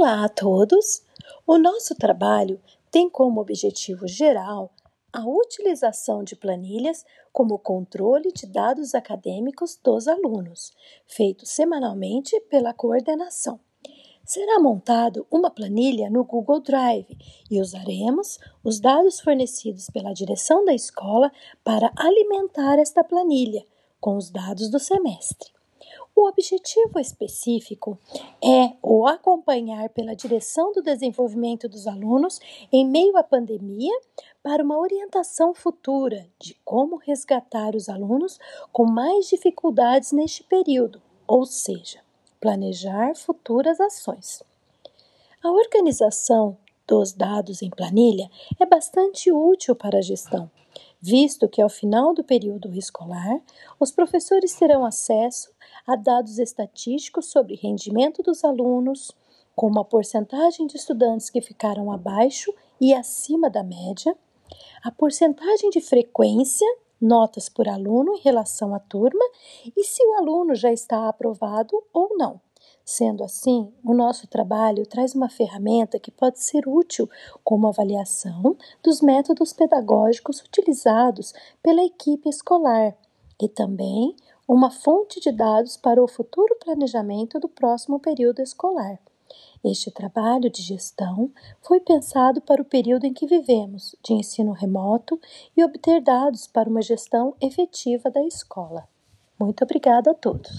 Olá a todos! O nosso trabalho tem como objetivo geral a utilização de planilhas como controle de dados acadêmicos dos alunos, feito semanalmente pela coordenação. Será montado uma planilha no Google Drive e usaremos os dados fornecidos pela direção da escola para alimentar esta planilha com os dados do semestre. O objetivo específico é o acompanhar pela direção do desenvolvimento dos alunos em meio à pandemia para uma orientação futura de como resgatar os alunos com mais dificuldades neste período, ou seja, planejar futuras ações. A organização dos dados em planilha é bastante útil para a gestão, visto que ao final do período escolar, os professores terão acesso a dados estatísticos sobre rendimento dos alunos, como a porcentagem de estudantes que ficaram abaixo e acima da média, a porcentagem de frequência, notas por aluno em relação à turma e se o aluno já está aprovado ou não. Sendo assim, o nosso trabalho traz uma ferramenta que pode ser útil como avaliação dos métodos pedagógicos utilizados pela equipe escolar e também uma fonte de dados para o futuro planejamento do próximo período escolar. Este trabalho de gestão foi pensado para o período em que vivemos, de ensino remoto, e obter dados para uma gestão efetiva da escola. Muito obrigada a todos.